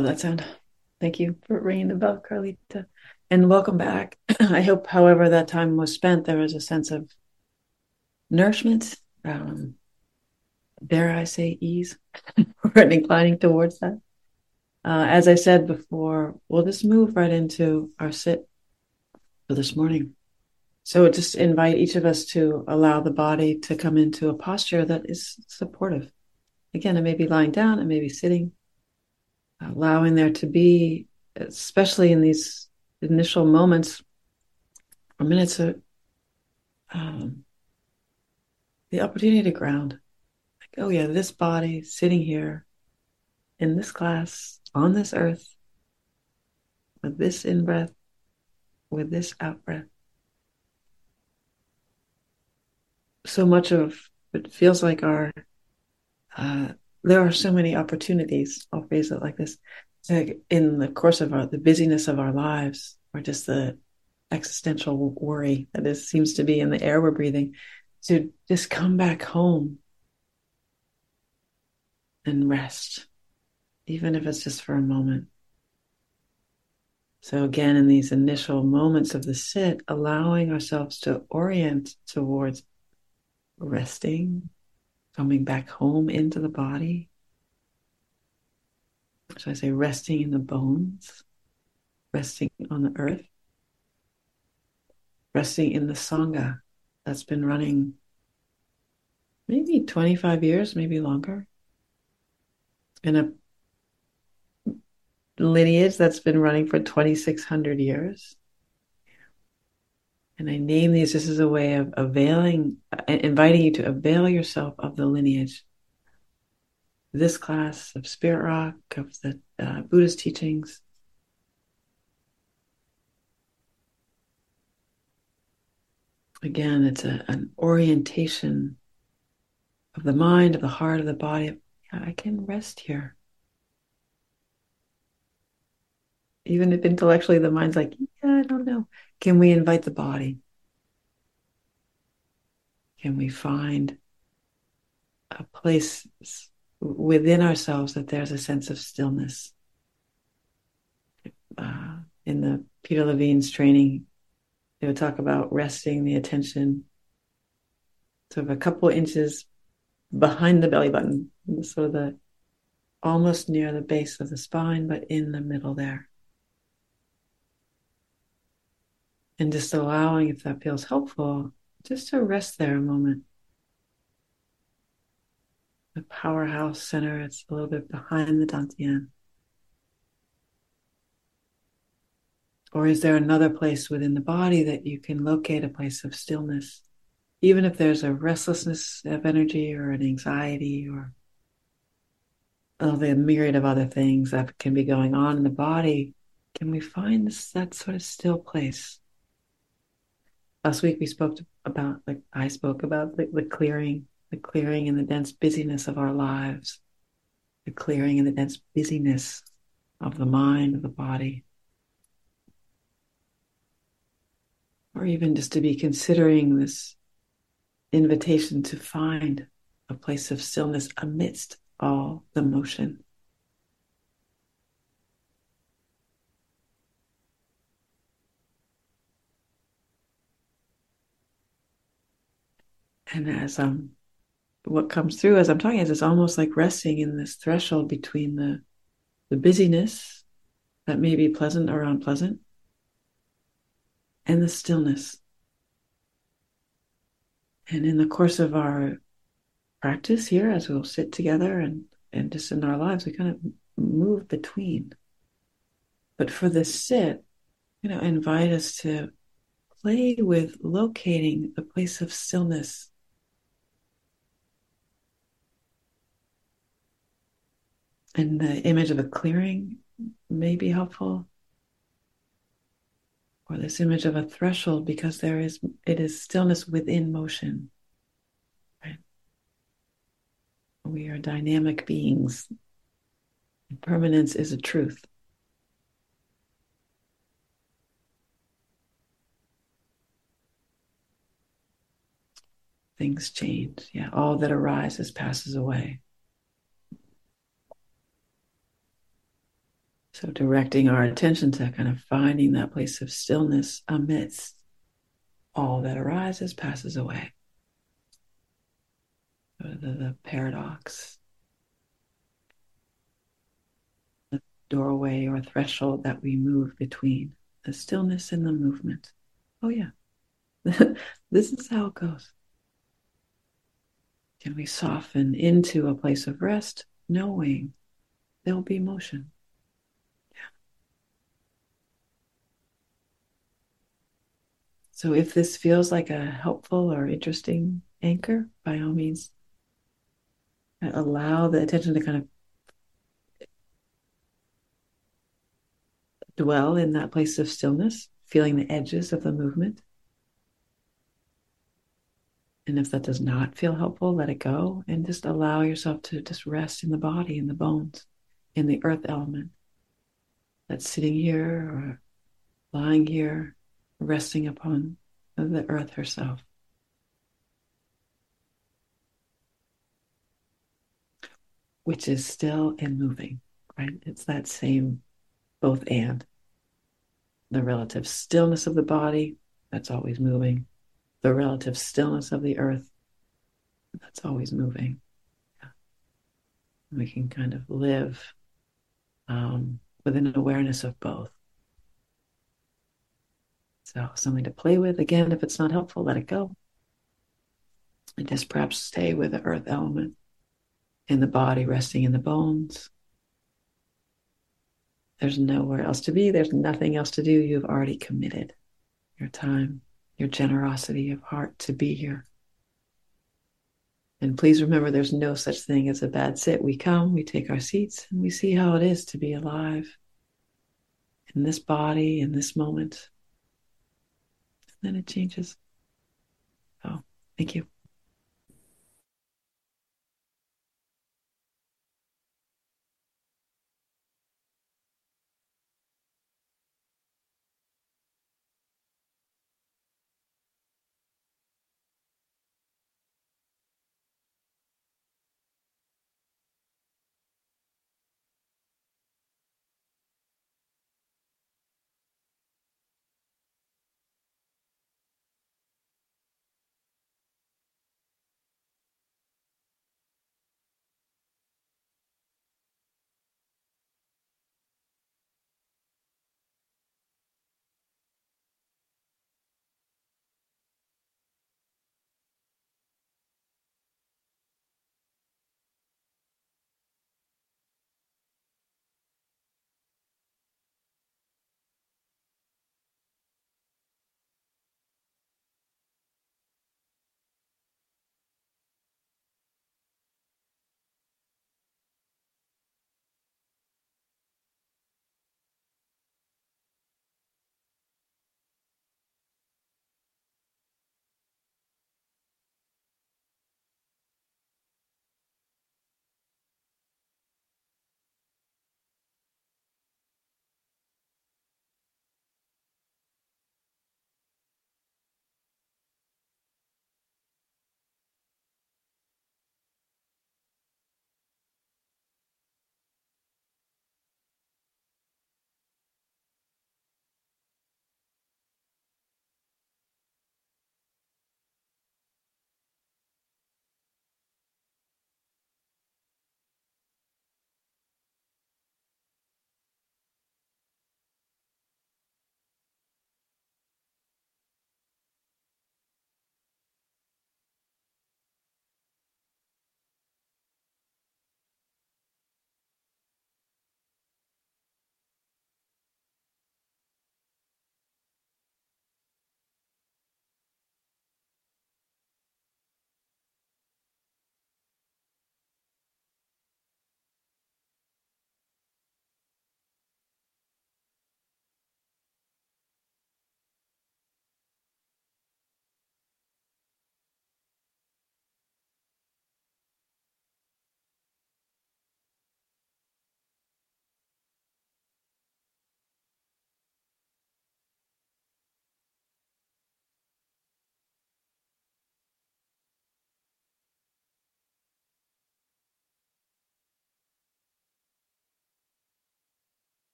Love that sound. Thank you for ringing the bell, Carlita. And welcome back. I hope, however, that time was spent, there was a sense of nourishment, um, dare I say, ease. We're inclining towards that. Uh, as I said before, we'll just move right into our sit for this morning. So just invite each of us to allow the body to come into a posture that is supportive. Again, it may be lying down, it may be sitting, allowing there to be, especially in these initial moments or minutes, of, um, the opportunity to ground. Like, oh yeah, this body sitting here in this class on this earth with this in breath, with this out breath. So much of it feels like our uh, there are so many opportunities. I'll phrase it like this: in the course of our, the busyness of our lives, or just the existential worry that seems to be in the air we're breathing, to just come back home and rest, even if it's just for a moment. So, again, in these initial moments of the sit, allowing ourselves to orient towards resting, coming back home into the body. So I say resting in the bones, resting on the earth, resting in the Sangha that's been running maybe 25 years, maybe longer, in a lineage that's been running for 2,600 years. And I name these This is a way of availing, inviting you to avail yourself of the lineage. This class of Spirit Rock, of the uh, Buddhist teachings. Again, it's a, an orientation of the mind, of the heart, of the body. I can rest here. Even if intellectually the mind's like, yeah, I don't know. Can we invite the body? Can we find a place within ourselves that there's a sense of stillness? Uh, in the Peter Levine's training, they would talk about resting the attention sort of a couple inches behind the belly button, sort of the almost near the base of the spine, but in the middle there. And just allowing, if that feels helpful, just to rest there a moment. The powerhouse center, it's a little bit behind the Dantian. Or is there another place within the body that you can locate a place of stillness? Even if there's a restlessness of energy or an anxiety or all the myriad of other things that can be going on in the body, can we find that sort of still place? Last week we spoke about like i spoke about the, the clearing the clearing and the dense busyness of our lives. The clearing and the dense busyness of the mind of the body. Or even just to be considering this invitation to find a place of stillness amidst all the motion and as um what comes through as I'm talking is it's almost like resting in this threshold between the the busyness that may be pleasant or unpleasant and the stillness. And in the course of our practice here, as we'll sit together and, and just in our lives, we kind of move between. But for this sit, you know, invite us to play with locating the place of stillness and the image of a clearing may be helpful. Or this image of a threshold because there is it is stillness within motion. Right? We are dynamic beings. Permanence is a truth. Things change. Yeah all that arises passes away So, directing our attention to kind of finding that place of stillness amidst all that arises, passes away. The, the paradox, the doorway or threshold that we move between the stillness and the movement. Oh, yeah, this is how it goes. Can we soften into a place of rest, knowing there'll be motion? So if this feels like a helpful or interesting anchor, by all means, uh, allow the attention to kind of dwell in that place of stillness, feeling the edges of the movement. And if that does not feel helpful, let it go and just allow yourself to just rest in the body, in the bones, in the earth element that's sitting here or lying here resting upon the earth herself. Which is still and moving, right? It's that same both and. The relative stillness of the body, that's always moving. The relative stillness of the earth, that's always moving. Yeah. We can kind of live um, with an awareness of both. So uh, something to play with. Again, if it's not helpful, let it go. And just perhaps stay with the earth element in the body, resting in the bones. There's nowhere else to be. There's nothing else to do. You've already committed your time, your generosity of heart to be here. And please remember there's no such thing as a bad sit. We come, we take our seats, and we see how it is to be alive in this body, in this moment then it changes. Oh, thank you.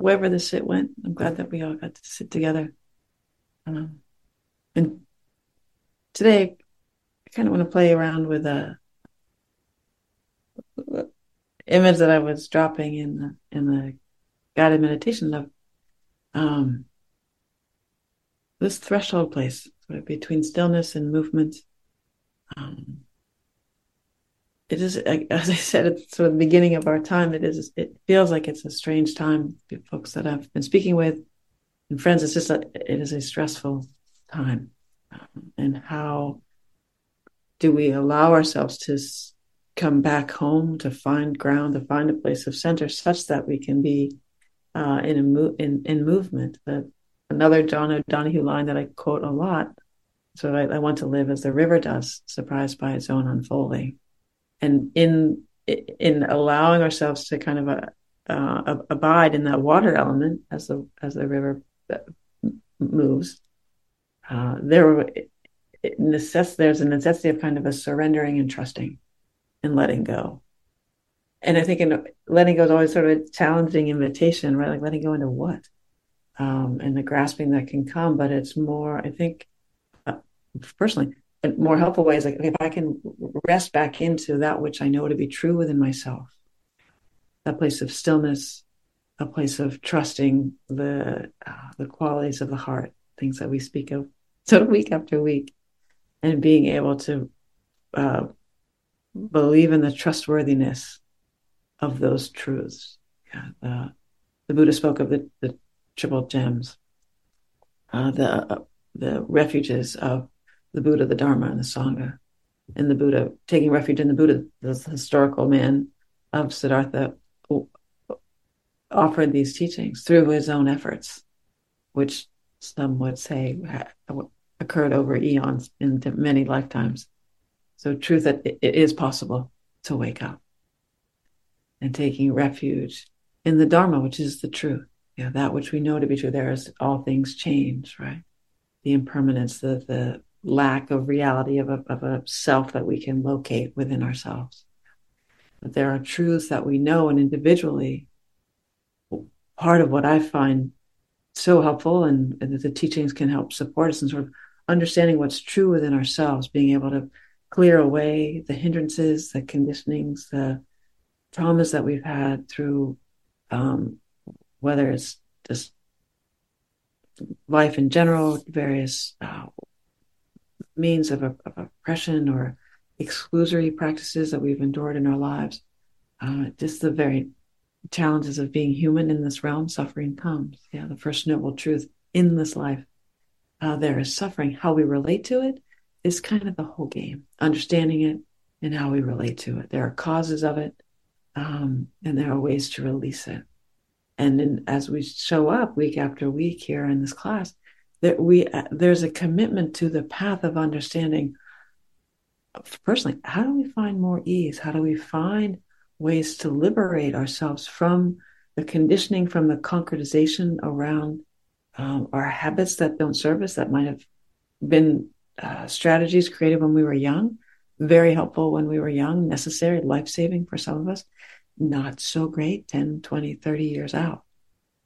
Wherever the sit went. I'm glad that we all got to sit together. Um, and today, I kind of want to play around with a image that I was dropping in the in the guided meditation of um, this threshold place sort of between stillness and movement. Um, it is, as I said at sort of the beginning of our time, it is. It feels like it's a strange time. Folks that I've been speaking with and friends, it's just a, it is a stressful time. Um, and how do we allow ourselves to come back home, to find ground, to find a place of center, such that we can be uh, in a mo- in in movement? That another John O'Donohue line that I quote a lot. So I, I want to live as the river does, surprised by its own unfolding and in in allowing ourselves to kind of uh, uh, abide in that water element as the as the river uh, moves, uh, there necess- there's a necessity of kind of a surrendering and trusting and letting go. And I think in letting go is always sort of a challenging invitation, right? Like letting go into what, um, and the grasping that can come. But it's more, I think, uh, personally, more helpful ways like if i can rest back into that which i know to be true within myself that place of stillness a place of trusting the uh, the qualities of the heart things that we speak of sort of week after week and being able to uh, believe in the trustworthiness of those truths. Yeah, the, the buddha spoke of the, the triple gems uh, the uh, the refuges of the Buddha, the Dharma, and the Sangha. And the Buddha, taking refuge in the Buddha, the historical man of Siddhartha, offered these teachings through his own efforts, which some would say occurred over eons in many lifetimes. So, truth that it is possible to wake up and taking refuge in the Dharma, which is the truth. Yeah, that which we know to be true. There is all things change, right? The impermanence, the the lack of reality of a, of a self that we can locate within ourselves. But there are truths that we know and individually. Part of what I find so helpful and, and the teachings can help support us in sort of understanding what's true within ourselves, being able to clear away the hindrances, the conditionings, the traumas that we've had through um, whether it's just life in general, various uh, means of, of oppression or exclusory practices that we've endured in our lives. Uh, just the very challenges of being human in this realm, suffering comes. Yeah, the first noble truth in this life. Uh, there is suffering. How we relate to it is kind of the whole game, understanding it and how we relate to it. There are causes of it, um, and there are ways to release it. And then as we show up week after week here in this class, that we uh, there's a commitment to the path of understanding. Personally how do we find more ease? How do we find ways to liberate ourselves from the conditioning from the concretization around um, our habits that don't serve us that might have been uh, strategies created when we were young very helpful when we were young necessary life-saving for some of us not so great 10 20 30 years out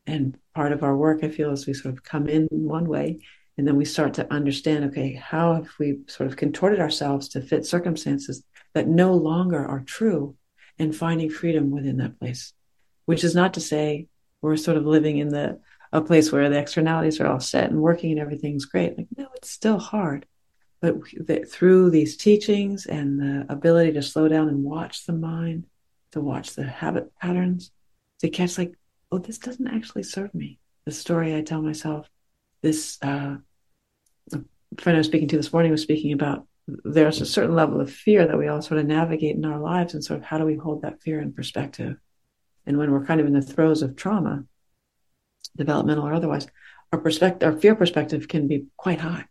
and part of our work, I feel, is we sort of come in one way and then we start to understand okay, how have we sort of contorted ourselves to fit circumstances that no longer are true and finding freedom within that place, which is not to say we're sort of living in the a place where the externalities are all set and working and everything's great. Like, no, it's still hard. But through these teachings and the ability to slow down and watch the mind, to watch the habit patterns, to catch like oh, this doesn't actually serve me. The story I tell myself, this uh, friend I was speaking to this morning was speaking about there's a certain level of fear that we all sort of navigate in our lives, and sort of how do we hold that fear in perspective? And when we're kind of in the throes of trauma, developmental or otherwise, our perspective, our fear perspective can be quite high.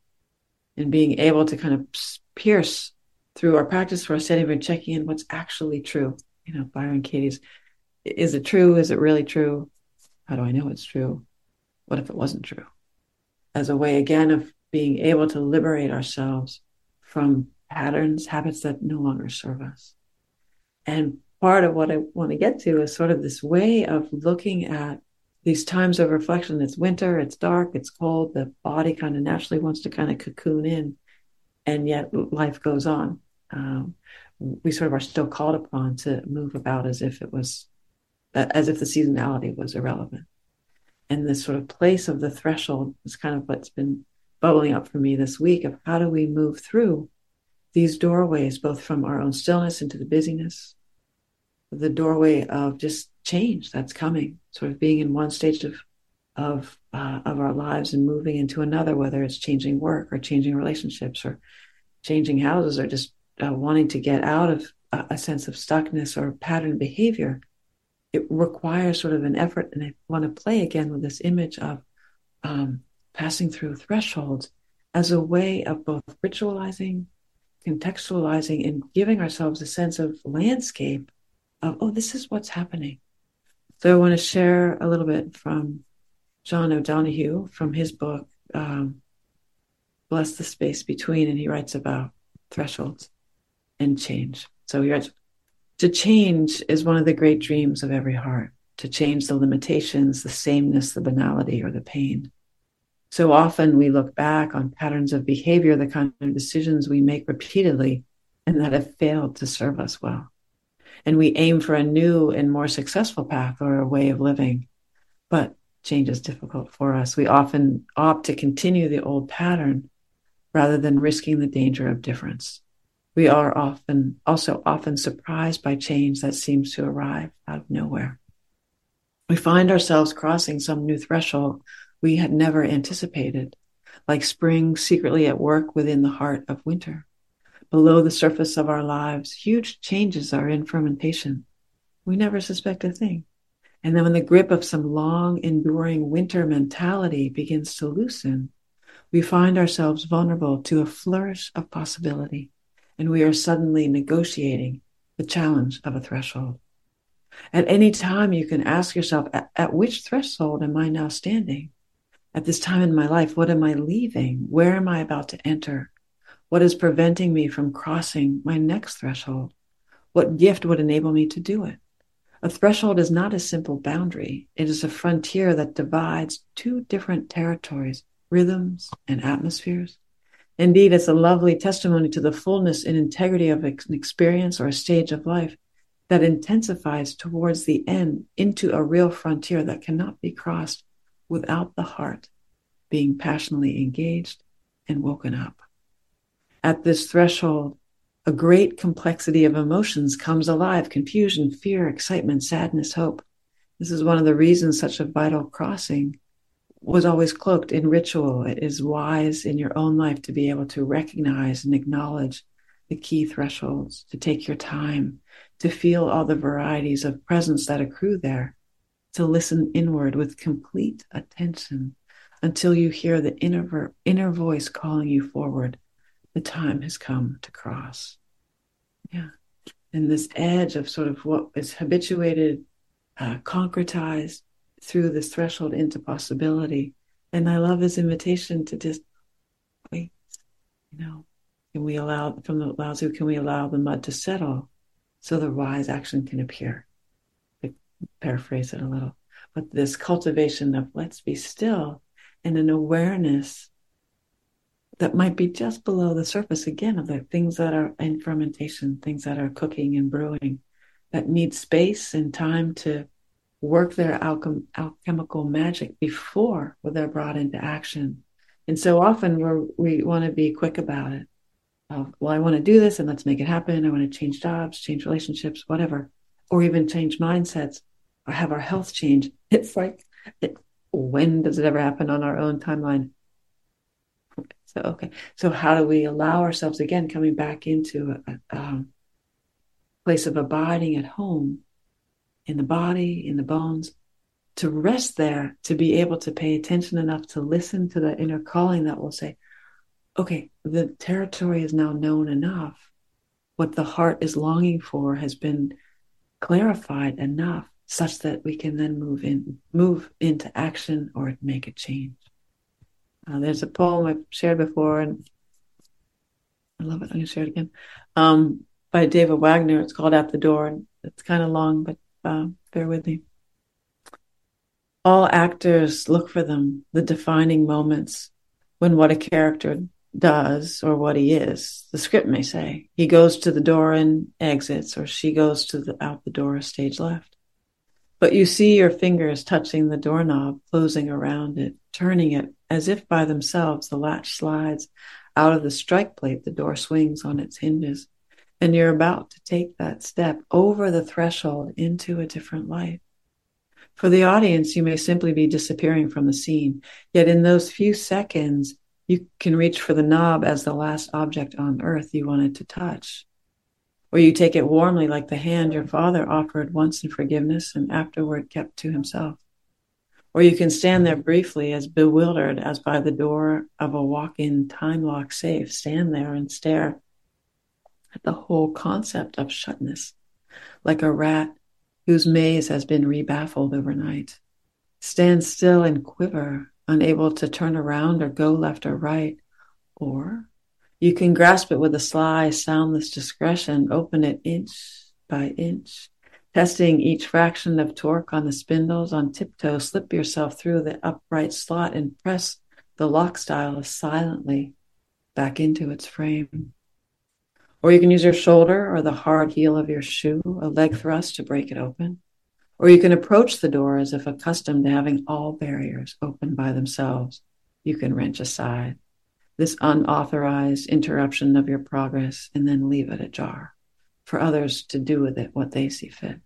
And being able to kind of pierce through our practice for our setting and checking in what's actually true. You know, Byron Katie's, is it true? Is it really true? How do I know it's true? What if it wasn't true? As a way, again, of being able to liberate ourselves from patterns, habits that no longer serve us. And part of what I want to get to is sort of this way of looking at these times of reflection. It's winter, it's dark, it's cold. The body kind of naturally wants to kind of cocoon in, and yet life goes on. Um, we sort of are still called upon to move about as if it was, as if the seasonality was irrelevant. And this sort of place of the threshold is kind of what's been bubbling up for me this week of how do we move through these doorways, both from our own stillness into the busyness, the doorway of just change that's coming, sort of being in one stage of of uh, of our lives and moving into another, whether it's changing work or changing relationships or changing houses or just uh, wanting to get out of a, a sense of stuckness or pattern behavior. It requires sort of an effort, and I want to play again with this image of um, passing through thresholds as a way of both ritualizing, contextualizing, and giving ourselves a sense of landscape of, oh, this is what's happening. So I want to share a little bit from John O'Donohue from his book, um, Bless the Space Between, and he writes about thresholds and change. So he writes, to change is one of the great dreams of every heart, to change the limitations, the sameness, the banality, or the pain. So often we look back on patterns of behavior, the kind of decisions we make repeatedly, and that have failed to serve us well and we aim for a new and more successful path or a way of living. But change is difficult for us. We often opt to continue the old pattern rather than risking the danger of difference. We are often also often surprised by change that seems to arrive out of nowhere. We find ourselves crossing some new threshold we had never anticipated, like spring secretly at work within the heart of winter below the surface of our lives, huge changes are in fermentation. We never suspect a thing. And then when the grip of some long enduring winter mentality begins to loosen, we find ourselves vulnerable to a flourish of possibility, and we are suddenly negotiating the challenge of a threshold. At any time, you can ask yourself, at, at which threshold am I now standing? At this time in my life, what am I leaving? Where am I about to enter? What is preventing me from crossing my next threshold? What gift would enable me to do it? A threshold is not a simple boundary. It is a frontier that divides two different territories, rhythms and atmospheres. Indeed, it's a lovely testimony to the fullness and integrity of an experience or a stage of life that intensifies towards the end into a real frontier that cannot be crossed without the heart being passionately engaged and woken up at this threshold, a great complexity of emotions comes alive confusion, fear, excitement, sadness, hope. This is one of the reasons such a vital crossing was always cloaked in ritual. It is wise in your own life to be able to recognize and acknowledge the key thresholds, to take your time, to feel all the varieties of presence that accrue there, to listen inward with complete attention until you hear the inner, inner voice calling you forward the time has come to cross. Yeah. And this edge of sort of what is habituated, uh, concretized through this threshold into possibility. And I love his invitation to just wait, you know, can we allow, from the Lao Tzu, can we allow the mud to settle so the wise action can appear? I paraphrase it a little. But this cultivation of let's be still and an awareness that might be just below the surface again of the things that are in fermentation, things that are cooking and brewing, that need space and time to work their alchem- alchemical magic before they're brought into action. And so often we we want to be quick about it. well, I want to do this and let's make it happen. I want to change jobs, change relationships, whatever, or even change mindsets or have our health change. It's like, it, when does it ever happen on our own timeline? So, okay. So, how do we allow ourselves again coming back into a, a um, place of abiding at home in the body, in the bones, to rest there, to be able to pay attention enough to listen to the inner calling that will say, okay, the territory is now known enough. What the heart is longing for has been clarified enough such that we can then move in, move into action or make a change. Uh, there's a poem I've shared before, and I love it. I'm going to share it again. Um, by David Wagoner. It's called At the Door, and it's kind of long, but uh, bear with me. all actors look for them, the defining moments when what a character does or what he is. The script may say he goes to the door and exits, or she goes to the out the door stage left. But you see your fingers touching the doorknob, closing around it, turning it as if by themselves. The latch slides out of the strike plate, the door swings on its hinges, and you're about to take that step over the threshold into a different life. For the audience, you may simply be disappearing from the scene. Yet in those few seconds, you can reach for the knob as the last object on earth you wanted to touch. Or you take it warmly like the hand your father offered once in forgiveness and afterward kept to himself. Or you can stand there briefly as bewildered as by the door of a walk in time lock safe, stand there and stare at the whole concept of shutness, like a rat whose maze has been rebaffled overnight. Stand still and quiver, unable to turn around or go left or right. Or you can grasp it with a sly, soundless discretion, open it inch by inch, testing each fraction of torque on the spindles on tiptoe, slip yourself through the upright slot and press the lock stylus silently back into its frame. Or you can use your shoulder or the hard heel of your shoe, a leg thrust to break it open. Or you can approach the door as if accustomed to having all barriers open by themselves. You can wrench aside this unauthorized interruption of your progress and then leave it ajar for others to do with it what they see fit.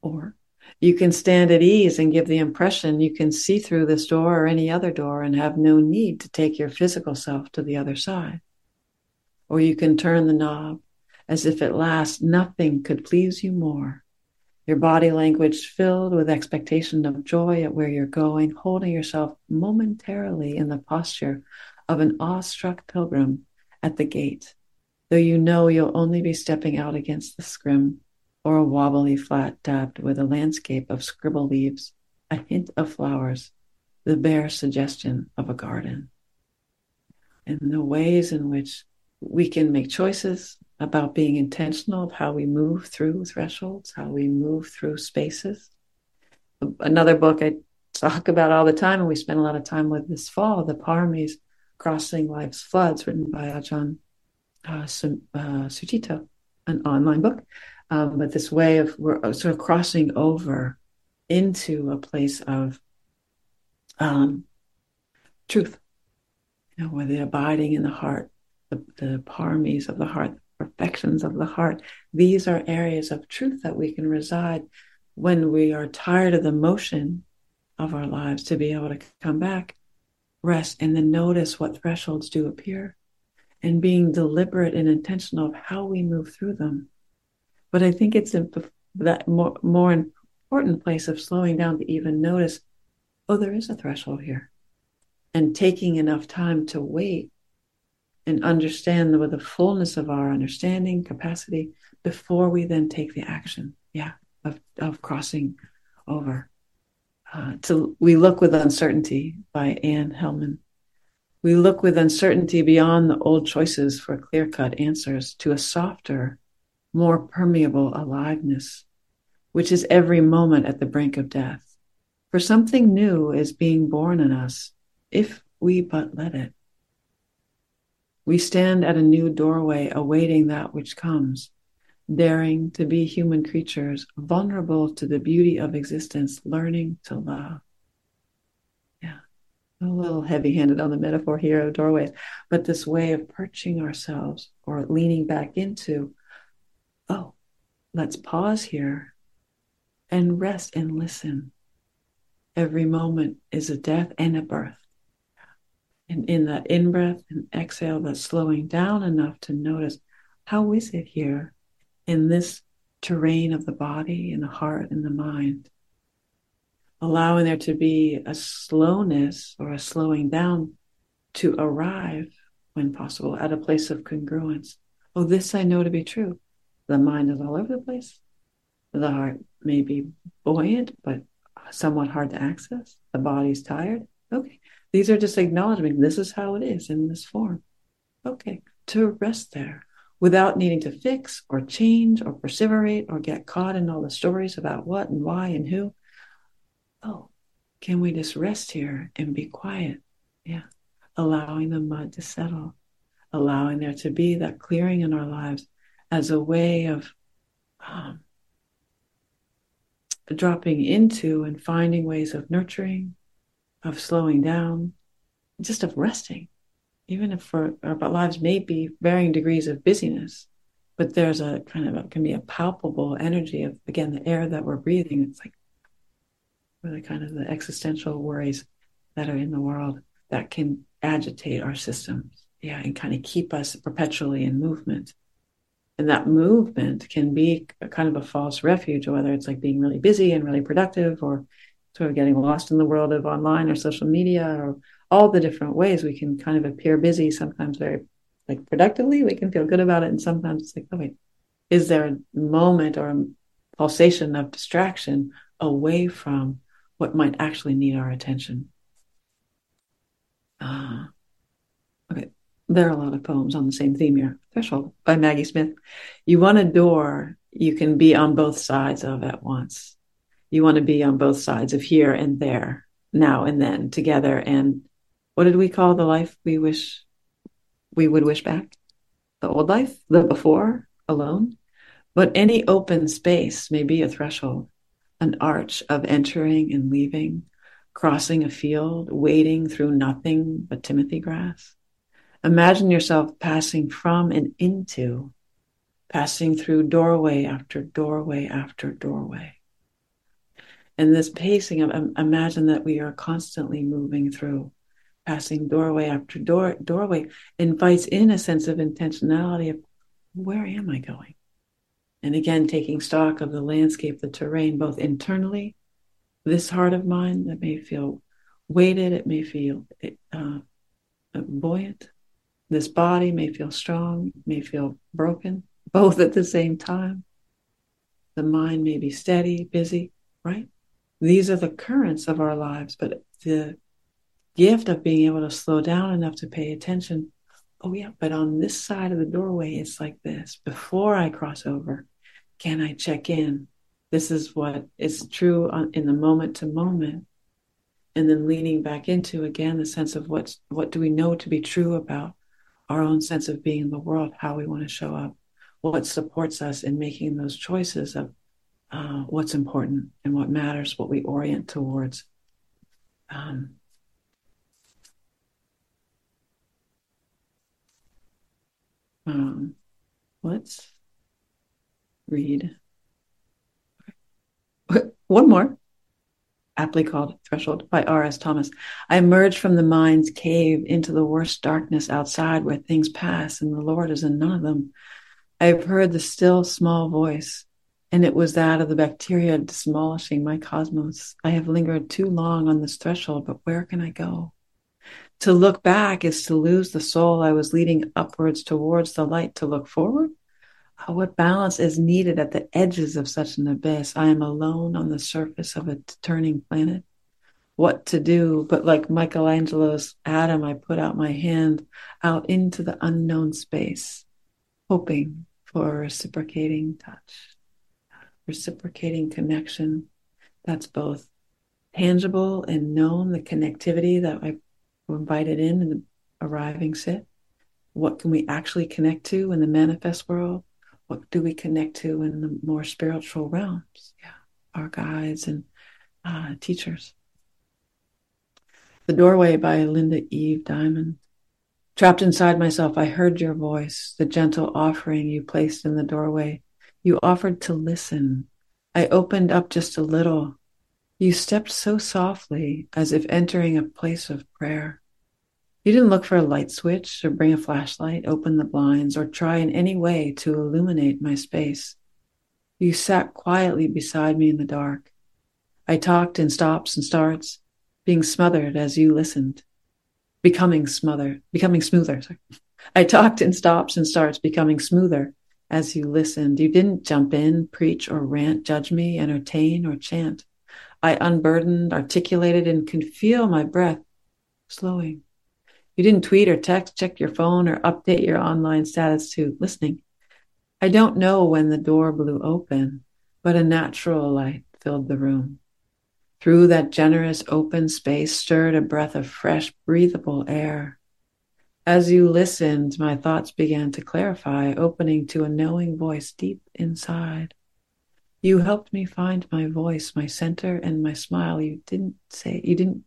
Or you can stand at ease and give the impression you can see through this door or any other door and have no need to take your physical self to the other side or you can turn the knob as if at last nothing could please you more. Your body language filled with expectation of joy at where you're going, holding yourself momentarily in the posture of an awestruck pilgrim at the gate, though you know you'll only be stepping out against the scrim or a wobbly flat dabbed with a landscape of scribble leaves, a hint of flowers, the bare suggestion of a garden. And the ways in which we can make choices about being intentional of how we move through thresholds, how we move through spaces. Another book I talk about all the time, and we spend a lot of time with this fall, The Paramis Crossing Life's Floods, written by Ajahn uh, Su- uh, an online book. Um, but this way of we're sort of crossing over into a place of um, truth, you know, where the abiding in the heart the, the of the heart, the perfections of the heart. These are areas of truth that we can reside when we are tired of the motion of our lives to be able to come back, rest, and then notice what thresholds do appear and being deliberate and intentional of how we move through them. But I think it's that more, more important place of slowing down to even notice, oh, there is a threshold here. And taking enough time to wait and understand with the fullness of our understanding capacity before we then take the action yeah of, of crossing over. Uh, to we look with uncertainty by Anne Hillman. We look with uncertainty beyond the old choices for clear-cut answers to a softer more permeable aliveness which is every moment at the brink of death. For something new is being born in us if we but let it we stand at a new doorway awaiting that which comes, daring to be human creatures, vulnerable to the beauty of existence, learning to love. Yeah, a little heavy handed on the metaphor here of doorways, but this way of perching ourselves or leaning back into, oh, let's pause here and rest and listen. Every moment is a death and a birth. And in that in breath and exhale, that slowing down enough to notice how is it here in this terrain of the body and the heart and the mind. Allowing there to be a slowness or a slowing down to arrive, when possible, at a place of congruence. Oh, this I know to be true. The mind is all over the place. The heart may be buoyant, but somewhat hard to access. The body's tired. Okay, these are just acknowledging this is how it is in this form. Okay, to rest there without needing to fix or change or perseverate or get caught in all the stories about what and why and who. Oh, can we just rest here and be quiet? Yeah. Allowing the mud to settle, allowing there to be that clearing in our lives as a way of um, dropping into and finding ways of nurturing, of slowing down, just of resting. Even if for our lives may be varying degrees of busyness, but there's a kind of a, can be a palpable energy of again the air that we're breathing. It's like really kind of the existential worries that are in the world that can agitate our systems. Yeah, and kind of keep us perpetually in movement. And that movement can be a kind of a false refuge, whether it's like being really busy and really productive or sort of getting lost in the world of online or social media or all the different ways we can kind of appear busy, sometimes very like productively, we can feel good about it. And sometimes it's like, oh wait, is there a moment or a pulsation of distraction away from what might actually need our attention. Uh, okay, there are a lot of poems on the same theme here. Threshold by Maggie Smith. You want a door you can be on both sides of at once. You want to be on both sides of here and there, now and then, together. And what did we call the life we wish we would wish back? The old life, the before, alone. But any open space may be a threshold an arch of entering and leaving, crossing a field, wading through nothing but Timothy grass. Imagine yourself passing from and into, passing through doorway after doorway after doorway. And this pacing of imagine that we are constantly moving through, passing doorway after door, doorway, invites in a sense of intentionality of where am I going? And again, taking stock of the landscape, the terrain, both internally, this heart of mine that may feel weighted, it may feel uh, buoyant. This body may feel strong, may feel broken, both at the same time. The mind may be steady, busy, right? These are the currents of our lives, but the gift of being able to slow down enough to pay attention. Oh, yeah, but on this side of the doorway, it's like this. Before I cross over, can I check in? This is what is true in the moment to moment. And then leaning back into again the sense of what's what do we know to be true about our own sense of being in the world, how we want to show up, what supports us in making those choices of uh, what's important and what matters, what we orient towards. Um, um, let's read one more, aptly called Threshold by R.S. Thomas. I emerge from the mind's cave into the worst darkness outside where things pass and the Lord is in none of them. I have heard the still small voice, and it was that of the bacteria demolishing my cosmos. I have lingered too long on this threshold, but where can I go? To look back is to lose the soul I was leading upwards towards the light. To look forward ah, what balance is needed at the edges of such an abyss? I am alone on the surface of a turning planet. What to do? But like Michelangelo's Adam, I put out my hand out into the unknown space, hoping for a reciprocating touch, reciprocating connection that's both tangible and known, the connectivity that I invited in in the arriving sit. What can we actually connect to in the manifest world? what do we connect to in the more spiritual realms? Yeah, our guides and uh, teachers. The Doorway by Linda Eve Diamond. Trapped inside myself, I heard your voice, the gentle offering you placed in the doorway. You offered to listen. I opened up just a little. You stepped so softly, as if entering a place of prayer. You didn't look for a light switch or bring a flashlight, open the blinds, or try in any way to illuminate my space. You sat quietly beside me in the dark. I talked in stops and starts, being smothered as you listened, becoming smothered, becoming smoother. Sorry. I talked in stops and starts, becoming smoother as you listened. You didn't jump in, preach or rant, judge me, entertain or chant. I unburdened, articulated, and could feel my breath slowing. You didn't tweet or text, check your phone, or update your online status to listening. I don't know when the door blew open, but a natural light filled the room. Through that generous open space stirred a breath of fresh, breathable air. As you listened, my thoughts began to clarify, opening to a knowing voice deep inside. You helped me find my voice, my center, and my smile. You didn't say, you didn't,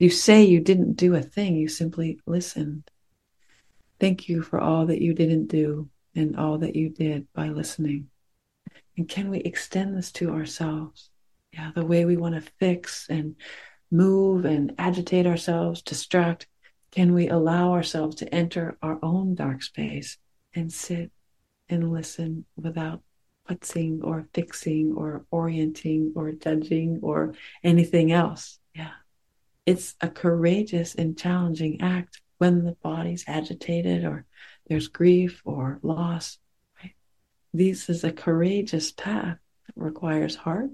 you say you didn't do a thing. You simply listened. Thank you for all that you didn't do and all that you did by listening. And can we extend this to ourselves? Yeah, the way we want to fix and move and agitate ourselves, distract. Can we allow ourselves to enter our own dark space and sit and listen without putzing or fixing or orienting or judging or anything else? Yeah. It's a courageous and challenging act when the body's agitated or there's grief or loss. Right? This is a courageous path that requires heart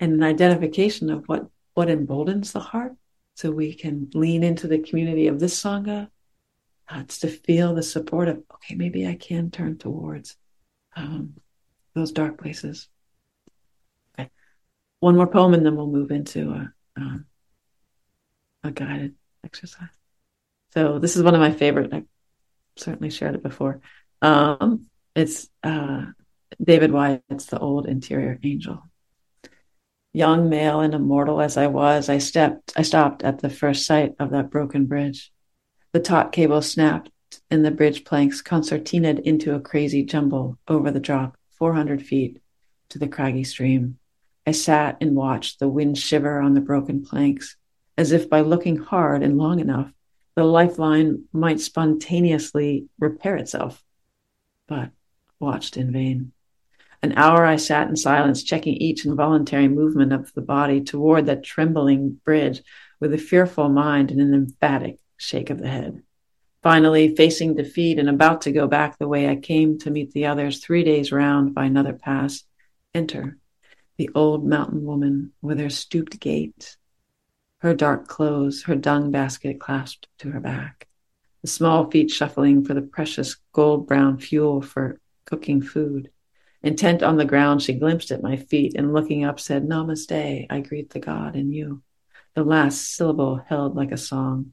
and an identification of what, what emboldens the heart so we can lean into the community of this Sangha. Uh, it's to feel the support of, okay, maybe I can turn towards um, those dark places. Okay. One more poem and then we'll move into a, um, a guided exercise. So this is one of my favorite. I've certainly shared it before. Um, it's uh, David Whyte's The Old Interior Angel. Young, male, and immortal as I was, I stepped, I stopped at the first sight of that broken bridge. The taut cable snapped, and the bridge planks concertinaed into a crazy jumble over the drop, 400 feet to the craggy stream. I sat and watched the wind shiver on the broken planks, as if by looking hard and long enough, the lifeline might spontaneously repair itself, but watched in vain. An hour I sat in silence, checking each involuntary movement of the body toward that trembling bridge with a fearful mind and an emphatic shake of the head. Finally, facing defeat and about to go back the way I came to meet the others three days round by another pass, enter the old mountain woman with her stooped gait, her dark clothes, her dung basket clasped to her back, the small feet shuffling for the precious gold brown fuel for cooking food. Intent on the ground, she glimpsed at my feet and looking up said, Namaste, I greet the God in you. The last syllable held like a song.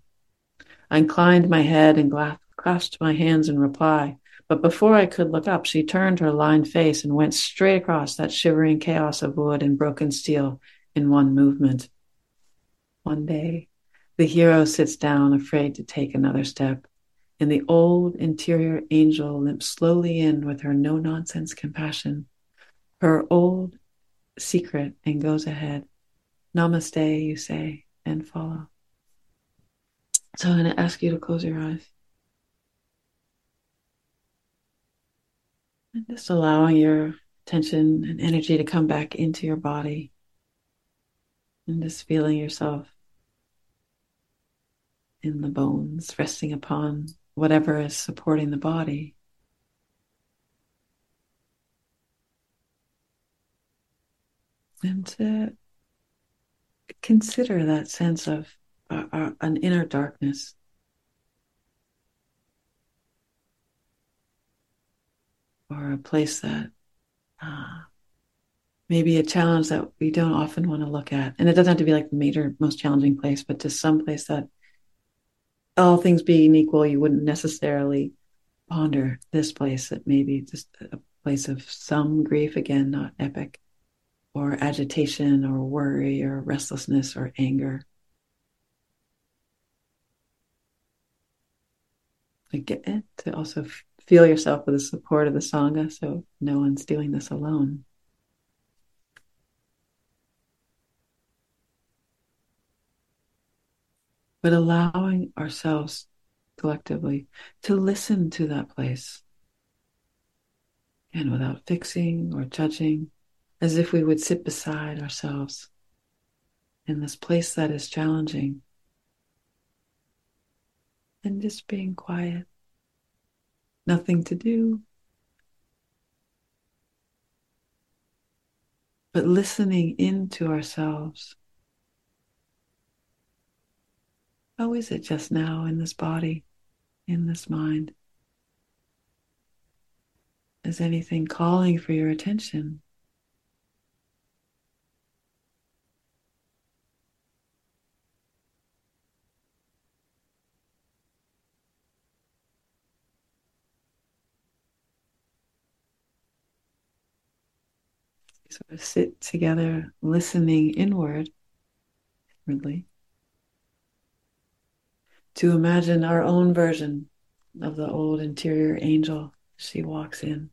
I inclined my head and clasped my hands in reply. But before I could look up, she turned her lined face and went straight across that shivering chaos of wood and broken steel in one movement. One day, the hero sits down, afraid to take another step, and the old interior angel limps slowly in with her no nonsense compassion, her old secret, and goes ahead. Namaste, you say, and follow. So I'm going to ask you to close your eyes. And just allowing your attention and energy to come back into your body and just feeling yourself in the bones, resting upon whatever is supporting the body. And to consider that sense of uh, uh, an inner darkness. Or a place that uh, maybe a challenge that we don't often want to look at. And it doesn't have to be like the major, most challenging place, but just some place that, all things being equal, you wouldn't necessarily ponder this place that maybe just a place of some grief, again, not epic, or agitation, or worry, or restlessness, or anger. Again, to also feel yourself with the support of the Sangha so no one's doing this alone. But allowing ourselves collectively to listen to that place. And without fixing or judging, as if we would sit beside ourselves in this place that is challenging. And just being quiet, nothing to do, but listening into ourselves How is it just now in this body, in this mind? Is anything calling for your attention? Sort of sit together, listening inward, inwardly to imagine our own version of the old interior angel. She walks in.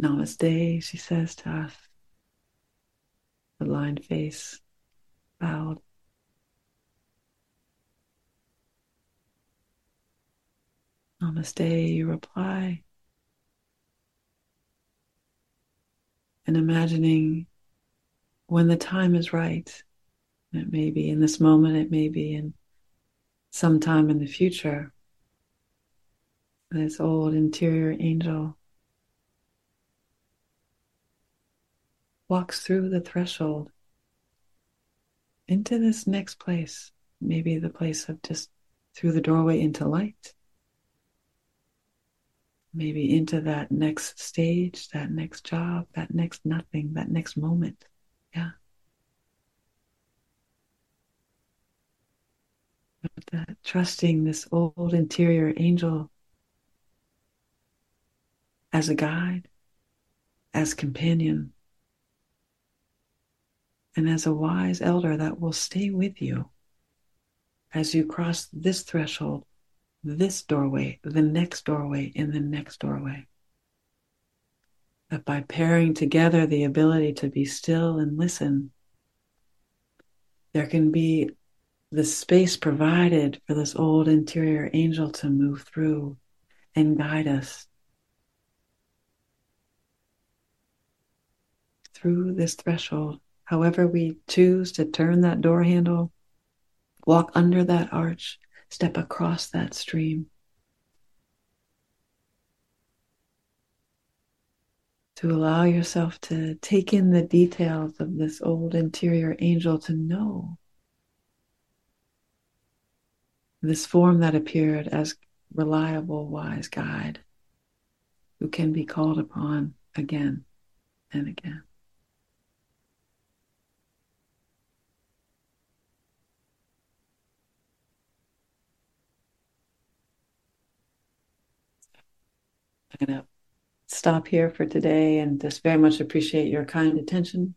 Namaste, she says to us. The lined face, bowed. Namaste, you reply. And imagining when the time is right, it may be in this moment, it may be in some time in the future, this old interior angel walks through the threshold into this next place, maybe the place of just through the doorway into light, maybe into that next stage, that next job, that next nothing, that next moment. Yeah. That trusting this old interior angel as a guide, as companion, and as a wise elder that will stay with you as you cross this threshold, this doorway, the next doorway, and the next doorway. That by pairing together the ability to be still and listen, there can be the space provided for this old interior angel to move through and guide us through this threshold however we choose to turn that door handle, walk under that arch, step across that stream. To allow yourself to take in the details of this old interior angel to know this form that appeared as reliable, wise guide who can be called upon again and again. Stop here for today and just very much appreciate your kind attention